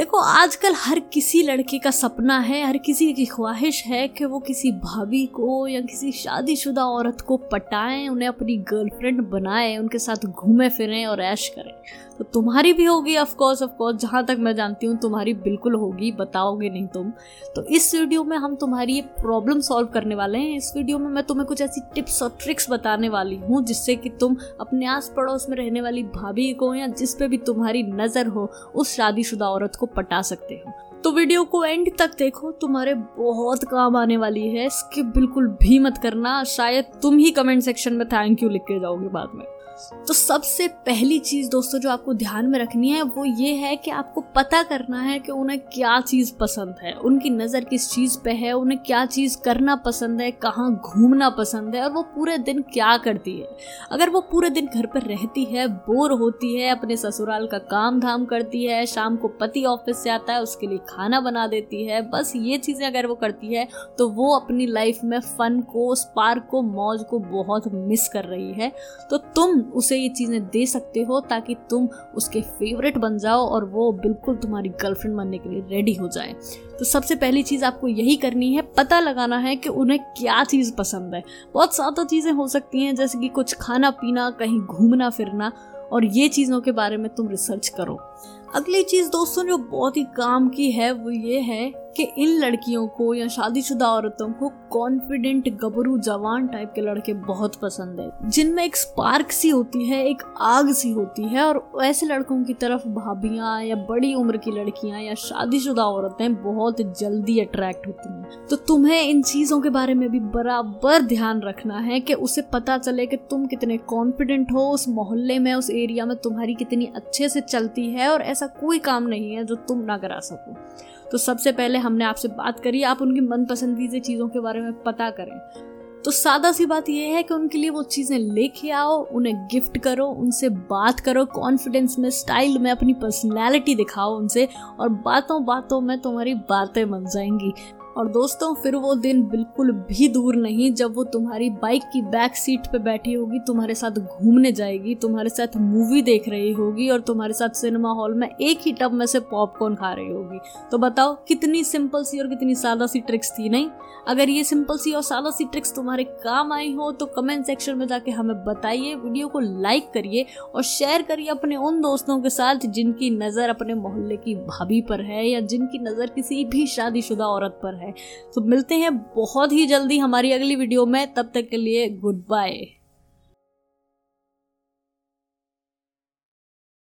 the आजकल हर किसी लड़के का सपना है, हर किसी की ख्वाहिश है कि वो किसी भाभी को या किसी शादीशुदा औरत को पटाएँ, उन्हें अपनी गर्लफ्रेंड बनाए, उनके साथ घूमे, फिरें और ऐश करें। तो तुम्हारी भी होगी ऑफ़ कोर्स ऑफ़ कोर्स जहाँ तक मैं जानती हूँ, तुम्हारी बिल्कुल होगी, बताओगे नहीं तुम। तो इस वीडियो में हम तुम्हारी ये प्रॉब्लम सॉल्व करने वाले हैं। इस वीडियो में मैं तुम्हें कुछ ऐसी टिप्स और ट्रिक्स बताने वाली हूँ, जिससे कि तुम अपने आस पड़ोस में रहने वाली भाभी को या जिस पे भी तुम्हारी नज़र हो, उस शादीशुदा औरत को पटा सकते हो। तो वीडियो को एंड तक देखो, तुम्हारे बहुत काम आने वाली है। स्किप बिल्कुल भी मत करना। शायद तुम ही कमेंट सेक्शन में थैंक यू लिख के जाओगे बाद में। तो सबसे पहली चीज़ दोस्तों जो आपको ध्यान में रखनी है, वो ये है कि आपको पता करना है कि उन्हें क्या चीज़ पसंद है। उनकी नज़र किस चीज़ पे है, उन्हें क्या चीज़ करना पसंद है, कहाँ घूमना पसंद है, और वो पूरे दिन क्या करती है। अगर वो पूरे दिन घर पर रहती है बोर होती है, अपने ससुराल का काम धाम करती है, शाम को पति ऑफ़िस से आता है, उसके लिए खाना बना देती है, बस ये चीज़ें अगर वो करती है तो वो अपनी लाइफ में फन को स्पार्क को, मौज को बहुत मिस कर रही है। तो तुम उसे ये चीज़ें दे सकते हो ताकि तुम उसके फेवरेट बन जाओ और वो बिल्कुल तुम्हारी गर्लफ्रेंड बनने के लिए रेडी हो जाए। तो सबसे पहली चीज़ आपको यही करनी है, पता लगाना है कि उन्हें क्या चीज़ पसंद है। बहुत ज़्यादा चीज़ें हो सकती हैं, जैसे कि कुछ खाना पीना, कहीं घूमना फिरना, और ये चीज़ों के बारे में तुम रिसर्च करो। अगली चीज़ दोस्तों जो बहुत ही काम की है वो ये है कि इन लड़कियों को या शादीशुदा औरतों को कॉन्फिडेंट गबरू, जवान टाइप के लड़के बहुत पसंद है। जिनमें एक स्पार्क सी होती है, एक आग सी होती है और ऐसे लड़कों की तरफ़ भाभियाँ या बड़ी उम्र की लड़कियाँ या शादीशुदा औरतें बहुत जल्दी अट्रैक्ट होती हैं। तो तुम्हें इन चीज़ों के बारे में भी बराबर ध्यान रखना है कि उसे पता चले कि तुम कितने कॉन्फिडेंट हो, उस मोहल्ले में, उस एरिया में तुम्हारी कितनी अच्छे से चलती है और ऐसा कोई काम नहीं है जो तुम ना करा सको। तो सबसे पहले हमने आपसे बात करी, आप उनकी मन पसंदीदा चीज़ों के बारे में पता करें। तो सादा सी बात यह है कि उनके लिए वो चीज़ें लेके आओ, उन्हें गिफ्ट करो, उनसे बात करो, कॉन्फिडेंस में, स्टाइल में अपनी पर्सनैलिटी दिखाओ उनसे, और बातों बातों में तुम्हारी बातें बन जाएँगी। और दोस्तों, फिर वो दिन बिल्कुल भी दूर नहीं जब वो तुम्हारी बाइक की बैक सीट पे बैठी होगी, तुम्हारे साथ घूमने जाएगी, तुम्हारे साथ मूवी देख रही होगी और तुम्हारे साथ सिनेमा हॉल में एक ही टब में से पॉपकॉर्न खा रही होगी। तो बताओ, कितनी सिंपल सी और कितनी सादा सी ट्रिक्स थी, नहीं? अगर ये सिंपल सी और सादा सी ट्रिक्स तुम्हारे काम आई हो तो कमेंट सेक्शन में जाके हमें बताइए वीडियो को लाइक करिए और शेयर करिए अपने उन दोस्तों के साथ जिनकी नज़र अपने मोहल्ले की भाभी पर है या जिनकी नज़र किसी भी शादीशुदा औरत पर है तो मिलते हैं बहुत ही जल्दी हमारी अगली वीडियो में, तब तक के लिए गुड बाय